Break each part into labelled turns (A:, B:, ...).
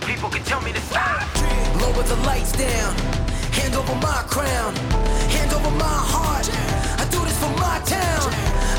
A: you people can tell me to stop.
B: Lower the lights down. Hand over my crown. Hand over my heart. I do this for my town.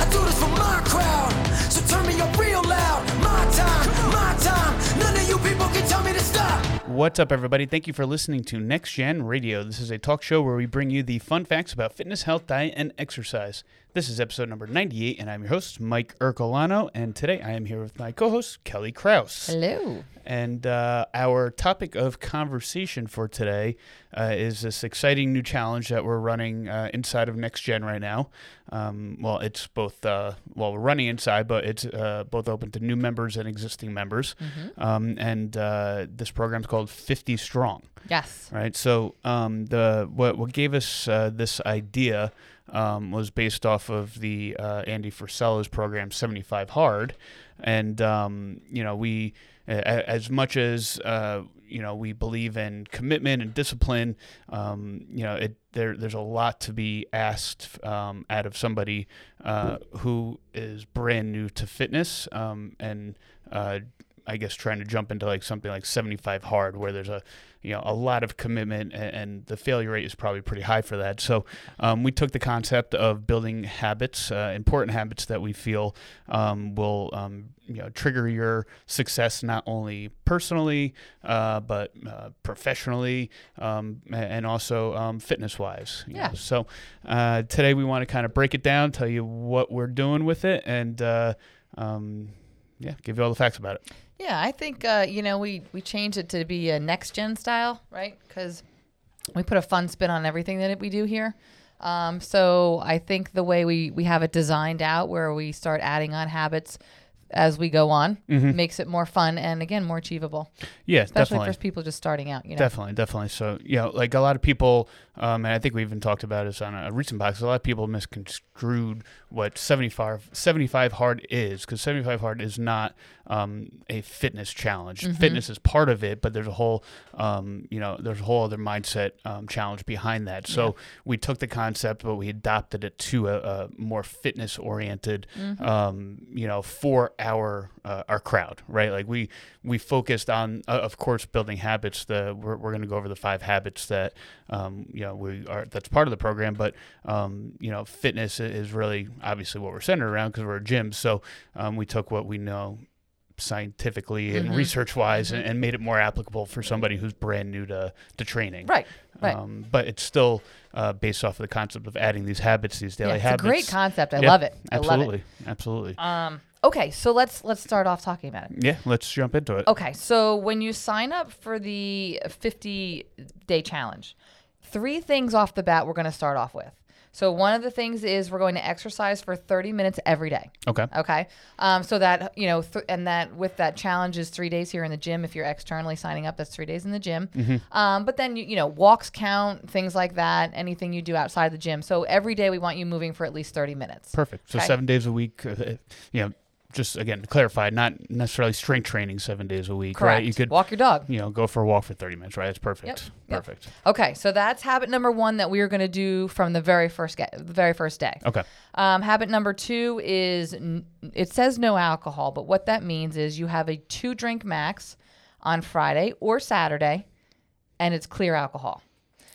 B: I do this for my crowd. So turn me up real loud. My time, my time. None of you people can tell me to stop.
C: What's up, everybody? Thank you for listening to Next Gen Radio. This is a talk show where we bring you the fun facts about fitness, health, diet, and exercise. This is episode number 98, and I'm your host, Mike Ercolano. And today I am here with my co host, Kelly Kraus.
D: Hello.
C: And uh, our topic of conversation for today uh, is this exciting new challenge that we're running uh, inside of Next Gen right now. Um, well, it's both, uh, well, we're running inside, but it's uh, both open to new members and existing members. Um, and uh, this program's called 50 Strong
D: Yes.
C: right? So um, the what what gave us uh, this idea um, was based off of the uh, Andy Frisella's program, Seventy Five Hard, and um, you know we as much as uh, you know we believe in commitment and discipline, um, you know it there there's a lot to be asked um, out of somebody uh, who is brand new to fitness um, and. I guess trying to jump into like something like 75 hard where there's a you know a lot of commitment and, and the failure rate is probably pretty high for that. So um, we took the concept of building habits, uh, important habits that we feel um, will um, you know trigger your success not only personally uh, but uh, professionally um, and also um, fitness wise.
D: Yeah.
C: So uh, today we want to kind of break it down, tell you what we're doing with it, and uh, um, yeah, give you all the facts about it.
D: Yeah, I think uh, you know we we changed it to be a next gen style, right? Because we put a fun spin on everything that we do here. Um, so I think the way we we have it designed out, where we start adding on habits as we go on, makes it more fun and again more achievable,
C: Yeah,
D: especially
C: definitely.
D: for people just starting out. You know,
C: Definitely, definitely. So, you know, like a lot of people, um, and I think we even talked about this on a recent box, a lot of people misconstrued what 75, 75 hard is, because 75 hard is not um, a fitness challenge.
D: Mm-hmm.
C: Fitness is part of it, but there's a whole, um, you know, there's a whole other mindset um, challenge behind that. So we took the concept, but we adopted it to a, a more fitness oriented,
D: Mm-hmm.
C: um, you know, for our uh, our crowd, right? Like we we focused on, uh, of course, building habits. The we're, we're going to go over the five habits that um, you know we are that's part of the program, but um, you know, fitness is really obviously what we're centered around because we're a gym. So um, we took what we know scientifically and research wise and, and made it more applicable for somebody who's brand new to, to training.
D: right? Right.
C: Um, but it's still uh, based off of the concept of adding these habits, these daily
D: yeah, it's
C: habits.
D: a great concept. I
C: Yeah,
D: love it. I love it.
C: Absolutely. Absolutely.
D: Um, okay, so let's let's start off talking about it.
C: yeah, let's jump into it.
D: Okay, so when you sign up for the 50 day challenge, three things off the bat we're going to start off with. So one of the things is we're going to exercise for 30 minutes every day.
C: Okay.
D: Okay. Um, so that, you know, th- and that with that challenge is three days here in the gym. If you're externally signing up, that's three days in the gym.
C: Mm-hmm.
D: Um, but then, you, you know, walks count, things like that, anything you do outside the gym. So every day we want you moving for at least 30 minutes.
C: Perfect. So
D: Okay.
C: seven days a week. Uh, you know, just again to clarify, not necessarily strength training seven days a week,
D: Correct.
C: right? You could
D: walk your dog.
C: you know go for a walk for thirty minutes, right? That's perfect.
D: Yep, yep.
C: Perfect.
D: Okay, so that's habit number one that we are going to do from the very first ga- the very first day.
C: Okay.
D: Um, habit number two is n- it says no alcohol, but what that means is you have a two drink max on Friday or Saturday, and it's clear alcohol.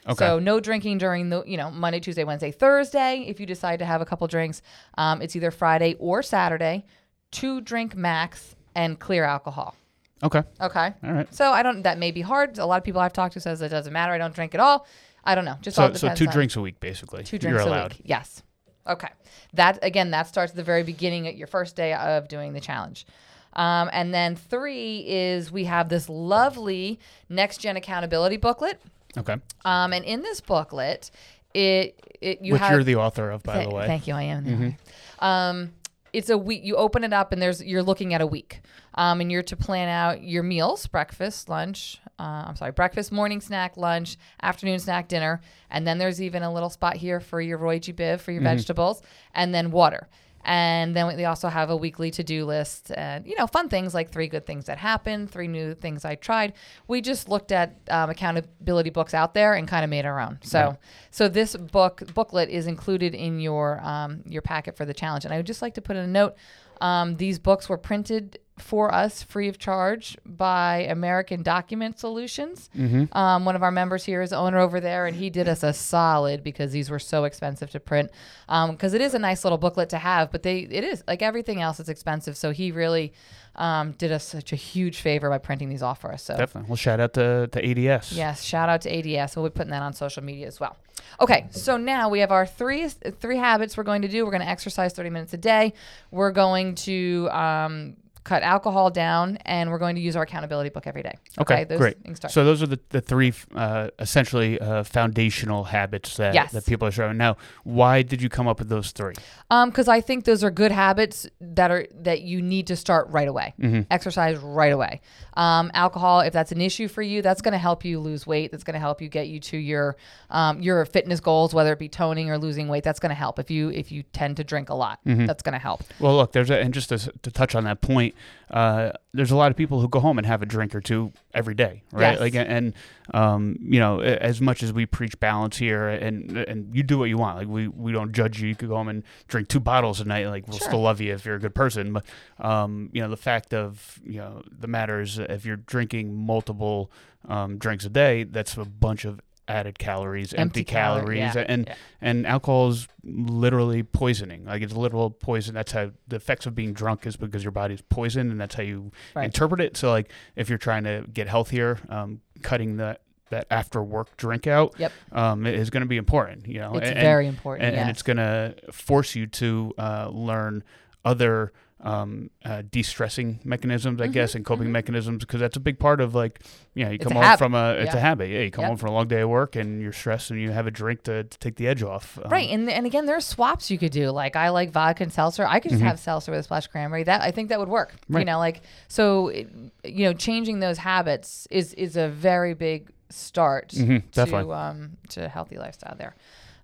C: Okay.
D: So no drinking during the you know Monday, Tuesday, Wednesday, Thursday. If you decide to have a couple drinks, um, it's either Friday or Saturday. Two drink max and clear alcohol.
C: Okay.
D: Okay.
C: All right.
D: So I don't. That may be hard. A lot of people I've talked to says it doesn't matter. I don't drink at all. I don't know. Just all
C: So so two
D: on-
C: drinks a week, basically.
D: Two
C: You're
D: drinks
C: allowed.
D: a week. Yes. Okay. That again, that starts at the very beginning at your first day of doing the challenge. Um, and then three is we have this lovely next gen accountability booklet.
C: Okay.
D: Um, and in this booklet, it it you
C: Which
D: have
C: you're the author of, by
D: Th-
C: the way.
D: Thank you. I am. the author. Um, it's a week. You open it up, and there's you're looking at a week, um, and you're to plan out your meals: breakfast, lunch. Uh, I'm sorry, breakfast, morning snack, lunch, afternoon snack, dinner, and then there's even a little spot here for your Roy G. Biv for your vegetables, and then water. And then we also have a weekly to do list and, you know, fun things like three good things that happened, three new things I tried. We just looked at um, accountability books out there and kind of made our own. So, so this book booklet is included in your um, your packet for the challenge. And I would just like to put in a note. Um, these books were printed for us free of charge by American Document Solutions.
C: Mm-hmm.
D: Um, one of our members here is owner over there, and he did us a solid because these were so expensive to print. Because it is a nice little booklet to have, but they it is like everything else, is expensive. So he really um, did us such a huge favor by printing these off for us. So
C: Definitely. Well, shout out to, to ADS.
D: Yes, shout out to ADS. We'll be putting that on social media as well. Okay, so now we have our three three habits we're going to do. We're going to exercise 30 minutes a day. We're going to um, cut alcohol down, and we're going to use our accountability book every day.
C: Okay,
D: those
C: great. So those are the, the three uh, essentially uh, foundational habits that,
D: Yes.
C: that people are showing. Now, why did you come up with those three?
D: Um, because I think those are good habits that are that you need to start right away.
C: Mm-hmm.
D: Exercise right away. Um, alcohol, if that's an issue for you, that's going to help you lose weight. That's going to help you get you to your um, your fitness goals, whether it be toning or losing weight. That's going to help if you if you tend to drink a lot.
C: Mm-hmm.
D: That's going to help.
C: Well, look, there's a, and just to, to touch on that point, uh, there's a lot of people who go home and have a drink or two every day, right?
D: Yes.
C: Like, and um, you know, as much as we preach balance here, and and you do what you want, like we we don't judge you. You could go home and drink two bottles a night, like we'll
D: Sure.
C: still love you if you're a good person. But um, you know, the fact of you know the matter is if you're drinking multiple um, drinks a day, that's a bunch of added calories, empty,
D: Empty calorie-
C: calories,
D: yeah,
C: and
D: yeah.
C: and alcohol is literally poisoning. Like it's literal poison. That's how the effects of being drunk is because your body's poisoned, and that's how you
D: Right.
C: interpret it. So like if you're trying to get healthier, um, cutting that that after work drink out
D: Yep.
C: um, is going to be important. You know,
D: It's
C: and,
D: very important.
C: and, and it's going to force you to uh, learn other um, uh, de-stressing mechanisms, I guess, and coping mechanisms, because that's a big part of like, you know, you
D: Mm-hmm, It's
C: come home
D: habit.
C: from a, it's a habit. Yeah, you come
D: Yep.
C: home from a long day of work and you're stressed and you have a drink to, to take the edge off. Um,
D: Right, and and again, there are swaps you could do. Like I like vodka and seltzer. I could just
C: Mhm.
D: have seltzer with a splash cranberry. That I think that would work. You
C: Right.
D: know, like so, it, you know, changing those habits is is a very big start
C: Mhm,
D: to um to a healthy lifestyle there.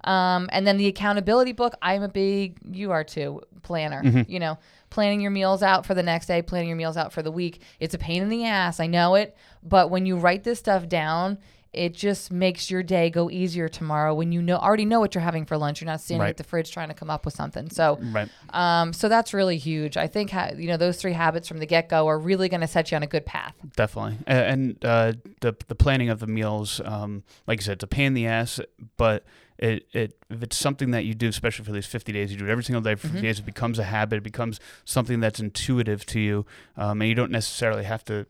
D: Um, and then the accountability book. I'm a big, you are too, planner.
C: Mm-hmm.
D: You know, planning your meals out for the next day, planning your meals out for the week. It's a pain in the ass. I know it. But when you write this stuff down, it just makes your day go easier tomorrow when you know already know what you're having for lunch. You're not standing
C: Right.
D: at the fridge trying to come up with something. So,
C: Right.
D: um, so that's really huge. I think ha- you know those three habits from the get go are really going to set you on a good path.
C: Definitely, and uh, the the planning of the meals, um, like I said, it's a pain in the ass, but it, it if it's something that you do, especially for these fifty days, you do it every single day for 50 days. It becomes a habit. It becomes something that's intuitive to you, um, and you don't necessarily have to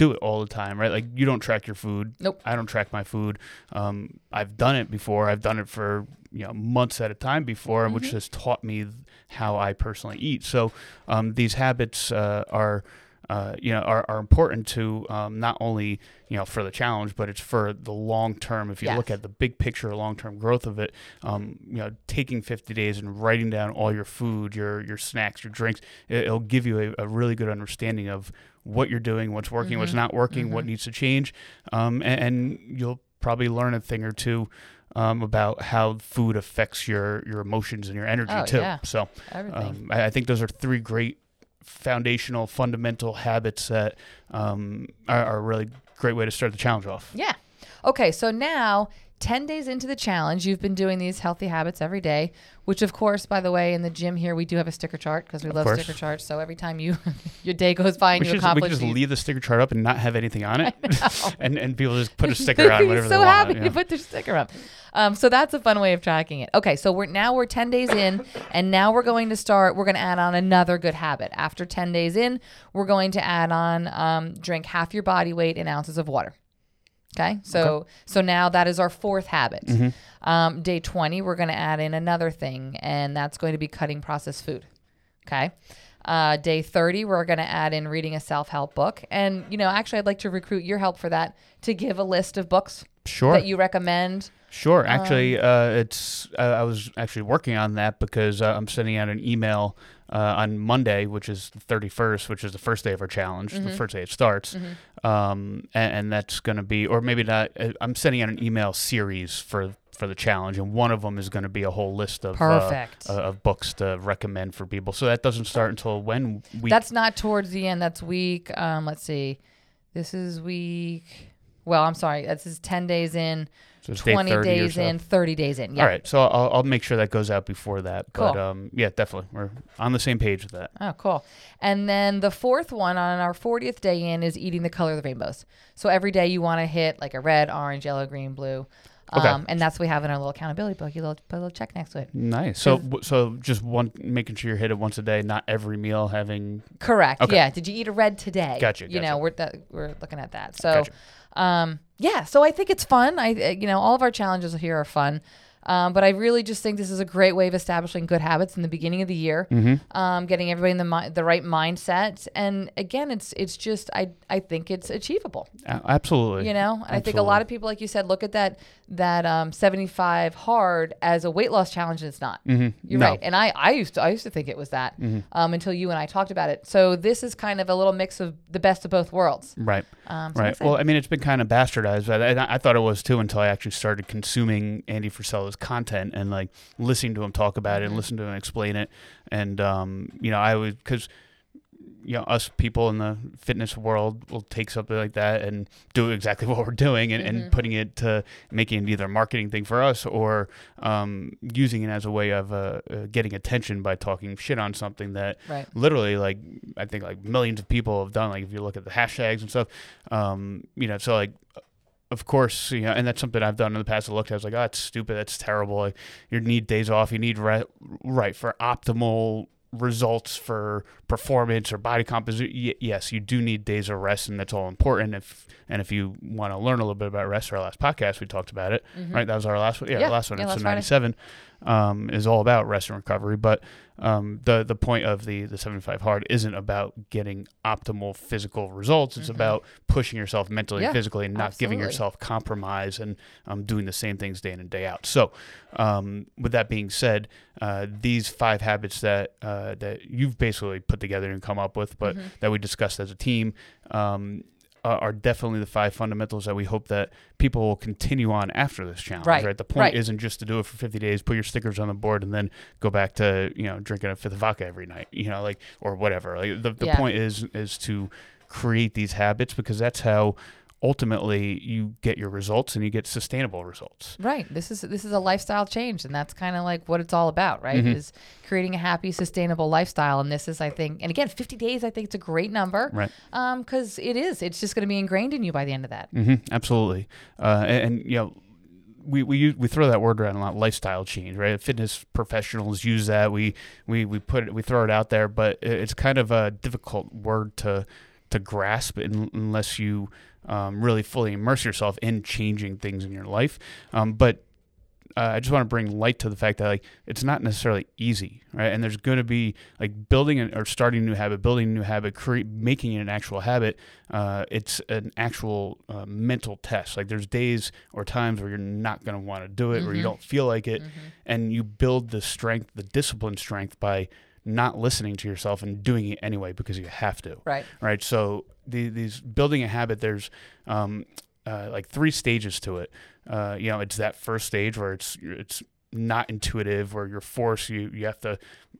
C: do it all the time, right? Like you don't track your food.
D: Nope.
C: I don't track my food. Um, I've done it before. I've done it for you know months at a time before, which has taught me how I personally eat. So um, these habits uh, are. Uh, you know, are, are important to um, not only you know for the challenge, but it's for the long term. If you look at the big picture, long term growth of it, um, you know, taking 50 days and writing down all your food, your your snacks, your drinks, it, it'll give you a, a really good understanding of what you're doing, what's working, what's not working, what needs to change, um, and, and you'll probably learn a thing or two. Um, about how food affects your your emotions and your energy
D: Oh,
C: too.
D: yeah.
C: So um, I, I think those are three great foundational, fundamental habits that um, are, are a really great way to start the challenge off.
D: Yeah. Okay, so now 10 days into the challenge, you've been doing these healthy habits every day, which of course, by the way, in the gym here we do have a sticker chart because we love
C: course.
D: sticker charts. So every time you your day goes by and
C: We
D: you
C: should, we
D: accomplish
C: could just
D: these-
C: leave the sticker chart up and not have anything on it, and and people just put a sticker on whatever
D: so
C: they
D: happy
C: want.
D: to put their sticker up. Um, so that's a fun way of tracking it. Okay, so we're now we're ten days in, and now we're going to start. We're going to add on another good habit. After ten days in, we're going to add on um, drink half your body weight in ounces of water. Okay, so so now that is our fourth habit. Um, day twenty, we're going to add in another thing, and that's going to be cutting processed food. Okay. Uh, day 30, we're going to add in reading a self help book. And, you know, actually, I'd like to recruit your help for that to give a list of books
C: Sure.
D: that you recommend.
C: Sure. Actually,
D: Um,
C: uh, it's uh, I was actually working on that because uh, I'm sending out an email uh, on Monday, which is the 31st, which is the first day of our challenge,
D: Mm-hmm.
C: the first day it starts, um, and, and that's going to be, or maybe not. uh, I'm sending out an email series for for the challenge, and one of them is going to be a whole list of uh,
D: Perfect.
C: uh, of books to recommend for people. So that doesn't start until when we
D: That's not towards the end. That's week. Um, let's see. This is week. Well, I'm sorry. This is 10 days in,
C: So it's day
D: 20 days
C: so.
D: in, 30 days in. Yeah.
C: All right, so I'll, I'll make sure that goes out before that. But
D: Cool.
C: um, yeah, definitely, we're on the same page with that.
D: Oh, cool. And then the fourth one on our 40th day in is eating the color of the rainbows. So every day you want to hit like a red, orange, yellow, green, blue.
C: Okay.
D: Um, and that's what we have in our little accountability book. You little, put a little check next to it.
C: Nice. So so just one, making sure you hit it once a day, not every meal having.
D: Correct.
C: Okay.
D: Yeah. Did you eat a red today?
C: Gotcha,
D: You know, we're that, we're looking at that. So,
C: Gotcha.
D: um, yeah. So I think it's fun. I uh, you know all of our challenges here are fun. Um, but I really just think this is a great way of establishing good habits in the beginning of the year,
C: Mm-hmm.
D: um, getting everybody in the mi- the right mindset, and again, it's it's just I I think it's achievable.
C: A- absolutely.
D: You know, and I think a lot of people, like you said, look at that that um, 75 hard as a weight loss challenge, and it's not.
C: Mhm.
D: You're
C: No.
D: right, and I I used to I used to think it was that um, until you and I talked about it. So this is kind of a little mix of the best of both worlds.
C: Right.
D: Um, so
C: Right. Well, I mean, it's been kind of bastardized, but I, I thought it was too until I actually started consuming Andy Content and like listening to him talk about it
D: Mm-hmm.
C: and listening to him explain it. And um, you know, I would because you know us people in the fitness world will take something like that and do exactly what we're doing and,
D: Mm-hmm.
C: and putting it to making it either a marketing thing for us or um, using it as a way of uh, uh, getting attention by talking shit on something that
D: right.
C: literally like I think like millions of people have done. Like if you look at the hashtags and stuff, um, you know, so like of course, you know, and that's something I've done in the past. I looked at, I was like, oh, that's stupid. That's terrible. Like, you need days off. You need re- right for optimal results for performance or body composition. Y- yes, you do need days of rest, and that's all important. If and if you want to learn a little bit about rest, our last podcast we talked about it. Right, that was our last one. Yeah,
D: Mm-hmm. Yeah,
C: last one.
D: yeah, last Friday.
C: Um, is all about rest and recovery. But um, the the point of the the seventy five hard isn't about getting optimal physical results. It's about pushing yourself mentally
D: Mm-hmm. Yeah,
C: and physically, and not giving yourself compromise and um, doing the same things day in and day out. So, um, with that being said, uh, these five habits that uh, that you've basically put together and come up with, but
D: Mm-hmm.
C: that we discussed as a team. Um, are definitely the five fundamentals that we hope that people will continue on after this challenge.
D: Right,
C: The point
D: right.
C: isn't just to do it for 50 days, put your stickers on the board, and then go back to you know drinking a fifth of vodka every night. You know, like or whatever. Like the, the
D: Yeah.
C: point is is to create these habits because that's how ultimately you get your results and you get sustainable results.
D: Right. This is this is a lifestyle change, and that's kind of like what it's all about, right?
C: Mm-hmm.
D: Is creating a happy, sustainable lifestyle. And this is, I think, and again, 50 days. I think it's a great number,
C: Right.
D: Um, because it is. It's just going to be ingrained in you by the end of that.
C: hmm absolutely. Uh, and, and you know. We, we use, we throw that word around a lot lifestyle change right fitness professionals use that we we we put it we throw it out there but it's kind of a difficult word to to grasp in, unless you um, really fully immerse yourself in changing things in your life um, but uh, I just want to bring light to the fact that like it's not necessarily easy, right? And there's going to be like building an, or starting a new habit, building a new habit, create making it an actual habit. Uh, it's an actual uh, mental test. Like there's days or times where you're not going to want to do it, or you don't feel like it, and you build the strength, the discipline strength by not listening to yourself and doing it anyway because you have to
D: Right.
C: right? So the, these building a habit, there's um, uh, like three stages to it. Uh, you know, it's that first stage where it's it's not intuitive, where you're forced. You you have to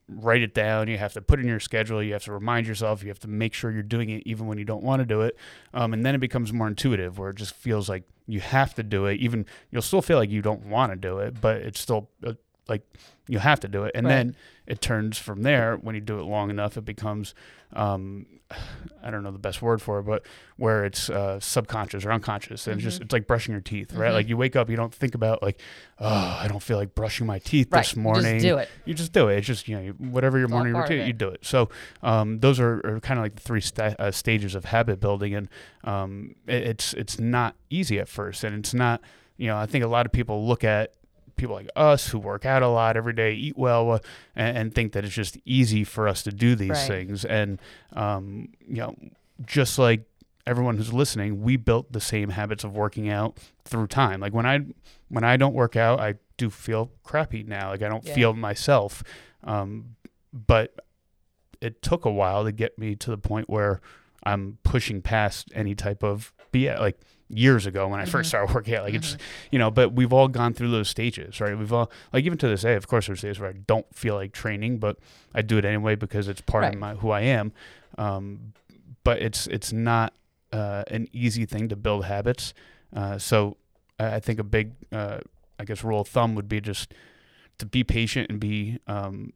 C: write it down. You have to put it in your schedule. You have to remind yourself. You have to make sure you're doing it even when you don't want to do it. Um, and then it becomes more intuitive, where it just feels like you have to do it. Even you'll still feel like you don't want to do it, but it's still uh, like you have to do it. And
D: Right.
C: then it turns from there when you do it long enough. It becomes um, I don't know the best word for it, but where it's uh, subconscious or unconscious, and it's
D: Mm-hmm.
C: just it's like brushing your teeth, right? Like you wake up, you don't think about like, oh, I don't feel like brushing my teeth
D: Right.
C: this
D: You just
C: morning.
D: do it.
C: You just do it. It's just you know whatever your
D: all
C: morning routine, you do it. So um, those are, are kind of like the three sta- uh, stages of habit building, and um, it, it's it's not easy at first, and it's not you know I think a lot of people look at people like us who work out a lot every day, eat well, uh, and, and think that it's just easy for us to do these
D: Right.
C: things. And um, you know, just like everyone who's listening, we built the same habits of working out through time. Like when I when I don't work out, I do feel crappy now. Like I don't
D: Yeah.
C: feel myself. Um, but it took a while to get me to the point where I'm pushing past any type of BS. Like years ago when I first started working out, like it's you know. But we've all gone through those stages, right? We've all like even to this day, of course, there's days where I don't feel like training, but I do it anyway because it's part
D: Right.
C: of my who I am. Um, but it's it's not uh, an easy thing to build habits. Uh, so I think a big, uh, I guess, rule of thumb would be just to be patient and be, um,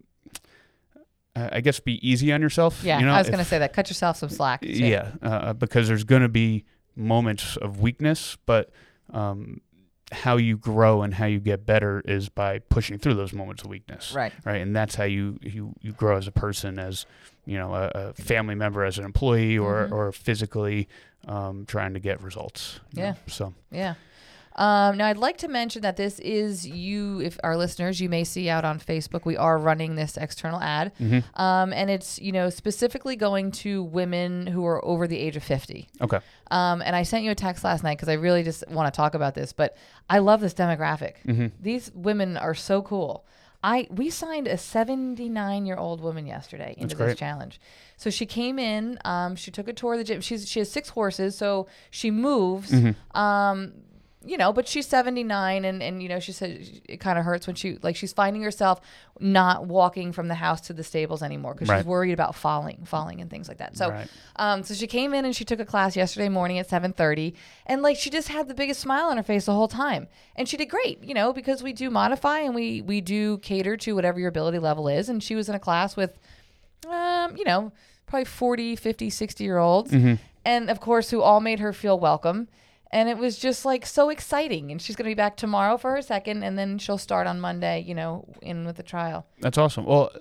C: I I guess, be easy on yourself.
D: Yeah,
C: you know,
D: I was going to say that. Cut yourself some slack. too.
C: yeah, uh, because there's going to be moments of weakness, but um, how you grow and how you get better is by pushing through those moments of weakness,
D: Right.
C: right? And that's how you you, you grow as a person, as you know, a, a family member, as an employee, or
D: Mhm.
C: or physically um, trying to get results. you know?
D: Yeah.
C: So
D: Yeah. Um, now, I'd like to mention that this is you, if our listeners, you may see out on Facebook, we are running this external ad.
C: mhm.
D: Um, and it's, you know, specifically going to women who are over the age of 50.
C: okay,
D: Um, and I sent you a text last night because I really just want to talk about this, but I love this demographic.
C: Mhm.
D: These women are so cool. I we signed a 79 year old woman yesterday into this challenge. So she came in. Um, she took a tour of the gym. She's she has six horses, so she moves.
C: Mm-hmm.
D: Um, you know, but she's 79 and, and, you know, she said it kind of hurts when she, like, she's finding herself not walking from the house to the stables anymore because
C: Right.
D: she's worried about falling, falling and things like that. So,
C: Right.
D: um, so she came in and she took a class yesterday morning at 7:30, and like she just had the biggest smile on her face the whole time, and she did great, you know, because we do modify and we we do cater to whatever your ability level is, and she was in a class with, um, you know, probably 40, 50, 60 year olds, and of course who all made her feel welcome. And it was just like so exciting. And she's going to be back tomorrow for her second, and then she'll start on Monday, you know, in with the trial.
C: That's awesome. Well,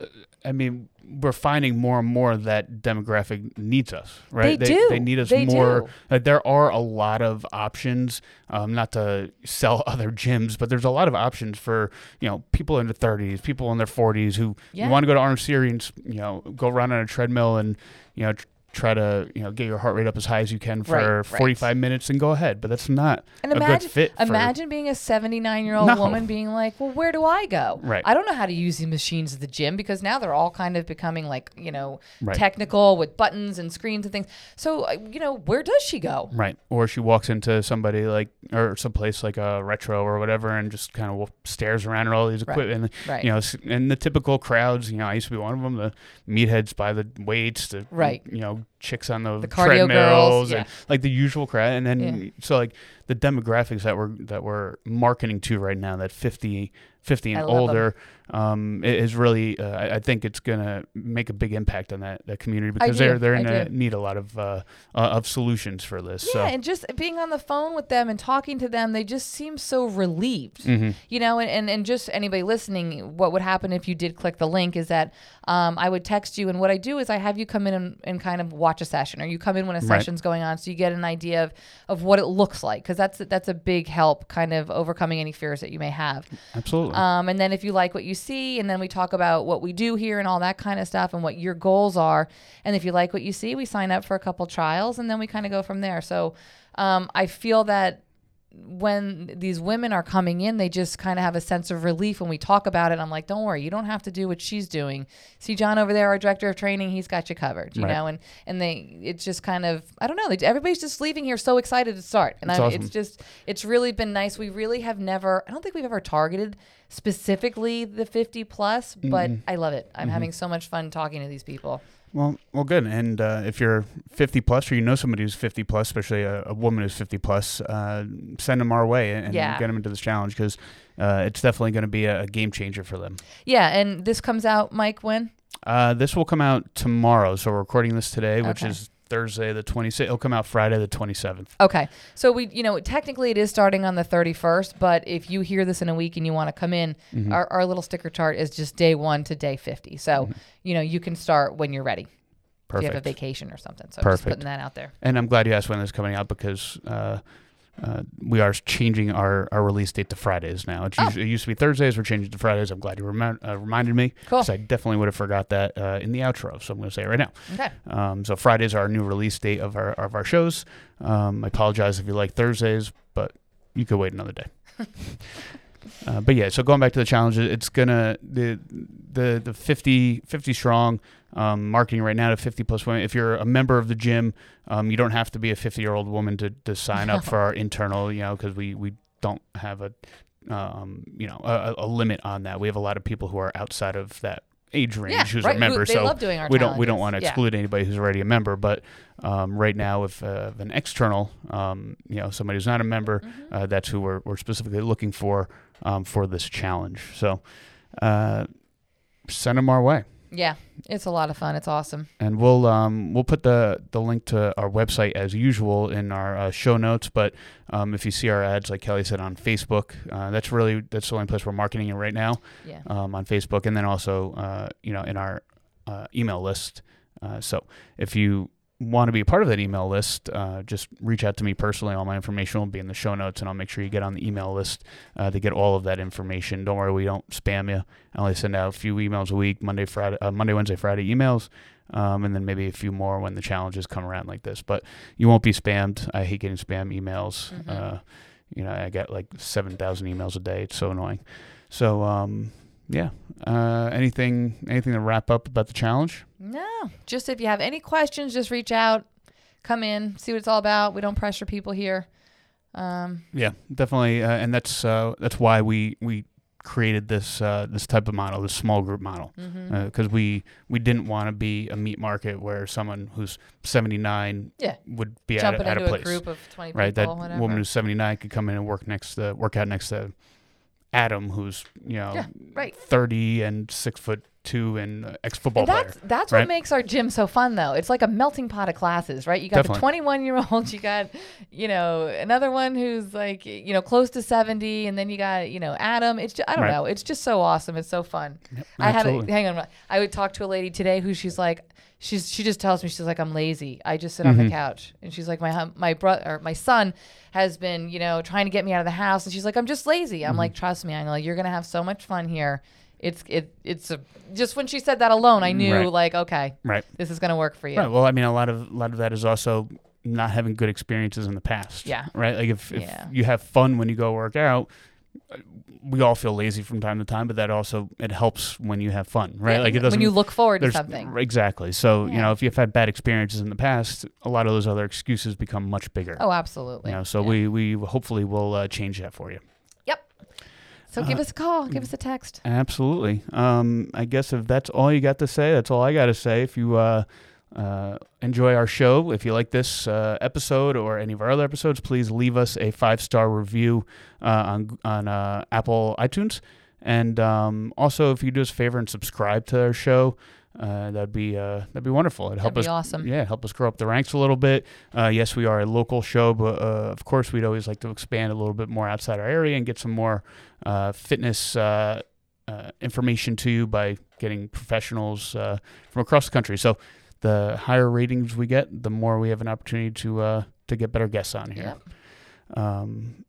C: I mean, we're finding more and more that demographic needs us, right?
D: They do.
C: They need us
D: They
C: more.
D: do.
C: Like, there are a lot of options. Um, not to sell other gyms, but there's a lot of options for you know people in their 30s, people in their 40s who
D: Yeah.
C: want to go to Arm and you know go run on a treadmill and you know. Tr- Try to you know get your heart rate up as high as you can for
D: Right, right.
C: 45 minutes and go ahead, but that's not
D: And
C: a
D: imagine,
C: good fit. for-
D: imagine being a 79 year old
C: No.
D: woman being like, well, where do I go?
C: Right.
D: I don't know how to use these machines at the gym because now they're all kind of becoming like, you know,
C: Right.
D: technical with buttons and screens and things. So, uh, you know, where does she go?
C: Right. Or she walks into somebody like, or someplace like a retro or whatever and just kind of stares around at all these equipment. And,
D: Right.
C: You know, and the typical crowds, you know, I used to be one of them, the meatheads by the weights, the,
D: Right.
C: you know, chicks on the,
D: The girls,
C: treadmills and
D: yeah.
C: like the usual crowd. And then,
D: Yeah.
C: so like the demographics that we're, that we're marketing to right now, that 50, 50 and older, um, is really, uh, I, I think it's going to make a big impact on that, that community because they're, they're
D: I
C: in a
D: do.
C: need a lot of, uh, uh, of solutions for this.
D: Yeah,
C: so.
D: and just being on the phone with them and talking to them, they just seem so relieved.
C: Mm-hmm.
D: You know, and, and, and just anybody listening, what would happen if you did click the link is that um, I would text you, and what I do is I have you come in and, and kind of watch a session, or you come in when a
C: Right.
D: session's going on, so you get an idea of, of what it looks like, because that's that's a big help, kind of overcoming any fears that you may have.
C: Absolutely.
D: Um, and then if you like what you see, and then we talk about what we do here and all that kind of stuff and what your goals are. And if you like what you see, we sign up for a couple trials and then we kind of go from there. So um, I feel that when these women are coming in, they just kind of have a sense of relief when we talk about it. I'm like, don't worry, you don't have to do what she's doing. See John over there, our director of training, he's got you covered, you
C: Right.
D: know. And and they, it's just kind of, I don't know, they, everybody's just leaving here so excited to start, and I,
C: awesome.
D: it's just, it's really been nice. We really have never, I don't think we've ever targeted specifically the 50 plus, but I love it.
C: Mm-hmm.
D: I'm having so much fun talking to these people.
C: Well, well, good. And uh, if you're 50 plus, or you know somebody who's 50 plus, especially a, a woman who's 50 plus, uh, send them our way and,
D: Yeah.
C: get them into this challenge because uh, it's definitely going to be a, a game changer for them.
D: Yeah, and this comes out, Mike, when?
C: Uh, this will come out tomorrow, so we're recording this today, which
D: Okay.
C: is Thursday the 26th. It'll come out Friday the 27th.
D: Okay. So we, you know, technically it is starting on the 31st, but if you hear this in a week and you want to come in,
C: Mm-hmm.
D: our, our little sticker chart is just day one to day 50. So, you know, you can start when you're ready. If you have a vacation or something. So just putting that out there.
C: And I'm glad you asked when this is coming out because uh, uh, we are changing our, our release date to Fridays now. It's
D: Oh.
C: usually, it used to be Thursdays. We're changing to Fridays. I'm glad you remi- uh, reminded me.
D: Cool.
C: I definitely would have forgot that uh, in the outro. So I'm going to say it right now.
D: Okay.
C: Um, so Fridays are our new release date of our of our shows. Um, I apologize if you like Thursdays, but you could wait another day. uh, but yeah, so going back to the challenge, it's gonna the the the 50, 50 strong um, marketing right now to 50 plus women. If you're a member of the gym, um, you don't have to be a 50 year old woman to, to sign up for our internal, you know, because we, we don't have a, um, you know, a, a limit on that. We have a lot of people who are outside of that age range
D: Yeah,
C: who's
D: right,
C: a member.
D: who-
C: so
D: love doing our
C: we don't we don't want to
D: Yeah.
C: exclude anybody who's already a member. But um, right now, if, uh, if an external, um, you know, somebody who's not a member,
D: Mm-hmm.
C: uh, that's who we're, we're specifically looking for um, for this challenge. So uh, send them our way.
D: Yeah, it's a lot of fun. It's awesome.
C: and we'll um, we'll put the the link to our website as usual in our uh, show notes. But um, if you see our ads, like Kelly said on Facebook, uh, that's really that's the only place we're marketing it right now
D: Yeah.
C: um, on Facebook, and then also uh, you know in our uh, email list. Uh, so if you want to be a part of that email list, uh, just reach out to me personally. All my information will be in the show notes, and I'll make sure you get on the email list uh, to get all of that information. Don't worry, we don't spam you. I only send out a few emails a week, Monday, Friday, uh, Monday, Wednesday, Friday emails, um, and then maybe a few more when the challenges come around like this. But you won't be spammed. I hate getting spam emails.
D: Mhm.
C: Uh, you know, I get like seven thousand emails a day. It's so annoying. So um, yeah. Uh, anything anything to wrap up about the challenge?
D: No, just if you have any questions, just reach out, come in, see what it's all about. We don't pressure people here. Um,
C: Yeah, definitely, uh, and that's uh, that's why we we created this uh, this type of model, this small group model, because we we didn't want to be a meat market where someone who's seventy nine
D: Yeah.
C: would be at,
D: Jumping
C: a- at
D: into
C: a
D: a,
C: place,
D: group of 20
C: right?
D: people,
C: That
D: whatever.
C: woman who's seventy nine could come in and work next to work out next to Adam, who's you know
D: Yeah, right.
C: thirty and six foot two and uh, ex football player.
D: that's that's
C: right?
D: what makes our gym so fun, though. It's like a melting pot of classes, right? You got
C: Definitely.
D: the 21 year olds, you got, you know, another one who's like, you know, close to 70, and then you got, you know, Adam. It's just, I don't
C: Right.
D: know. It's just so awesome. It's so fun. I had, a, hang on, I would talk to a lady today who she's like, she's she just tells me she's like, I'm lazy. I just sit on
C: Mm-hmm.
D: the couch, and she's like, my my brother my son has been, you know, trying to get me out of the house, and she's like, I'm just lazy. I'm
C: Mm-hmm.
D: like, trust me, I Angela, you're gonna have so much fun here. It's it it's a, just when she said that alone, I knew
C: Right.
D: like, okay,
C: right.
D: this is gonna work for you.
C: Right. Well, I mean, a lot of a lot of that is also not having good experiences in the past.
D: Yeah.
C: Right. Like if, if
D: Yeah.
C: you have fun when you go work out, we all feel lazy from time to time, but that also it helps when you have fun, right?
D: Yeah,
C: like it doesn't.
D: when you look forward to
C: there's-
D: something.
C: Exactly. So you
D: Yeah.
C: know, if you've had bad experiences in the past, a lot of those other excuses become much bigger.
D: Oh, absolutely.
C: You know, so
D: Yeah.
C: we we hopefully will uh, change that for you.
D: So give us a call. Give us a text.
C: Absolutely. Um, I guess if that's all you got to say, that's all I got to say. If you uh, uh, enjoy our show, if you like this uh, episode or any of our other episodes, please leave us a five star review uh, on on uh, Apple iTunes. And um, also, if you do us a favor and subscribe to our show, uh, that'd be uh, that'd be wonderful. It'd help
D: That'd be
C: us,
D: awesome.
C: yeah, help us grow up the ranks a little bit. Uh, yes, we are a local show, but uh, of course, we'd always like to expand a little bit more outside our area and get some more uh, fitness uh, uh, information to you by getting professionals uh, from across the country. So, the higher ratings we get, the more we have an opportunity to uh, to get better guests on here.
D: Yep.
C: Um,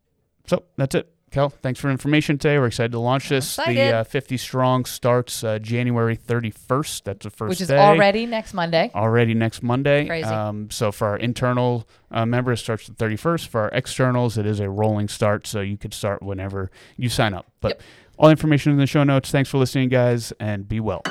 C: so that's it. Kel, thanks for information today. We're excited to launch this. The
D: Excited.
C: uh, 50 Strong starts uh, January 31st. That's the first
D: Which is
C: day.
D: already next Monday.
C: Already next Monday.
D: Crazy.
C: Um, so for our internal uh, members, it starts the 31st. For our externals, it is a rolling start, so you could start whenever you sign up. But
D: Yep.
C: all information in the show notes. Thanks for listening, guys, and be well.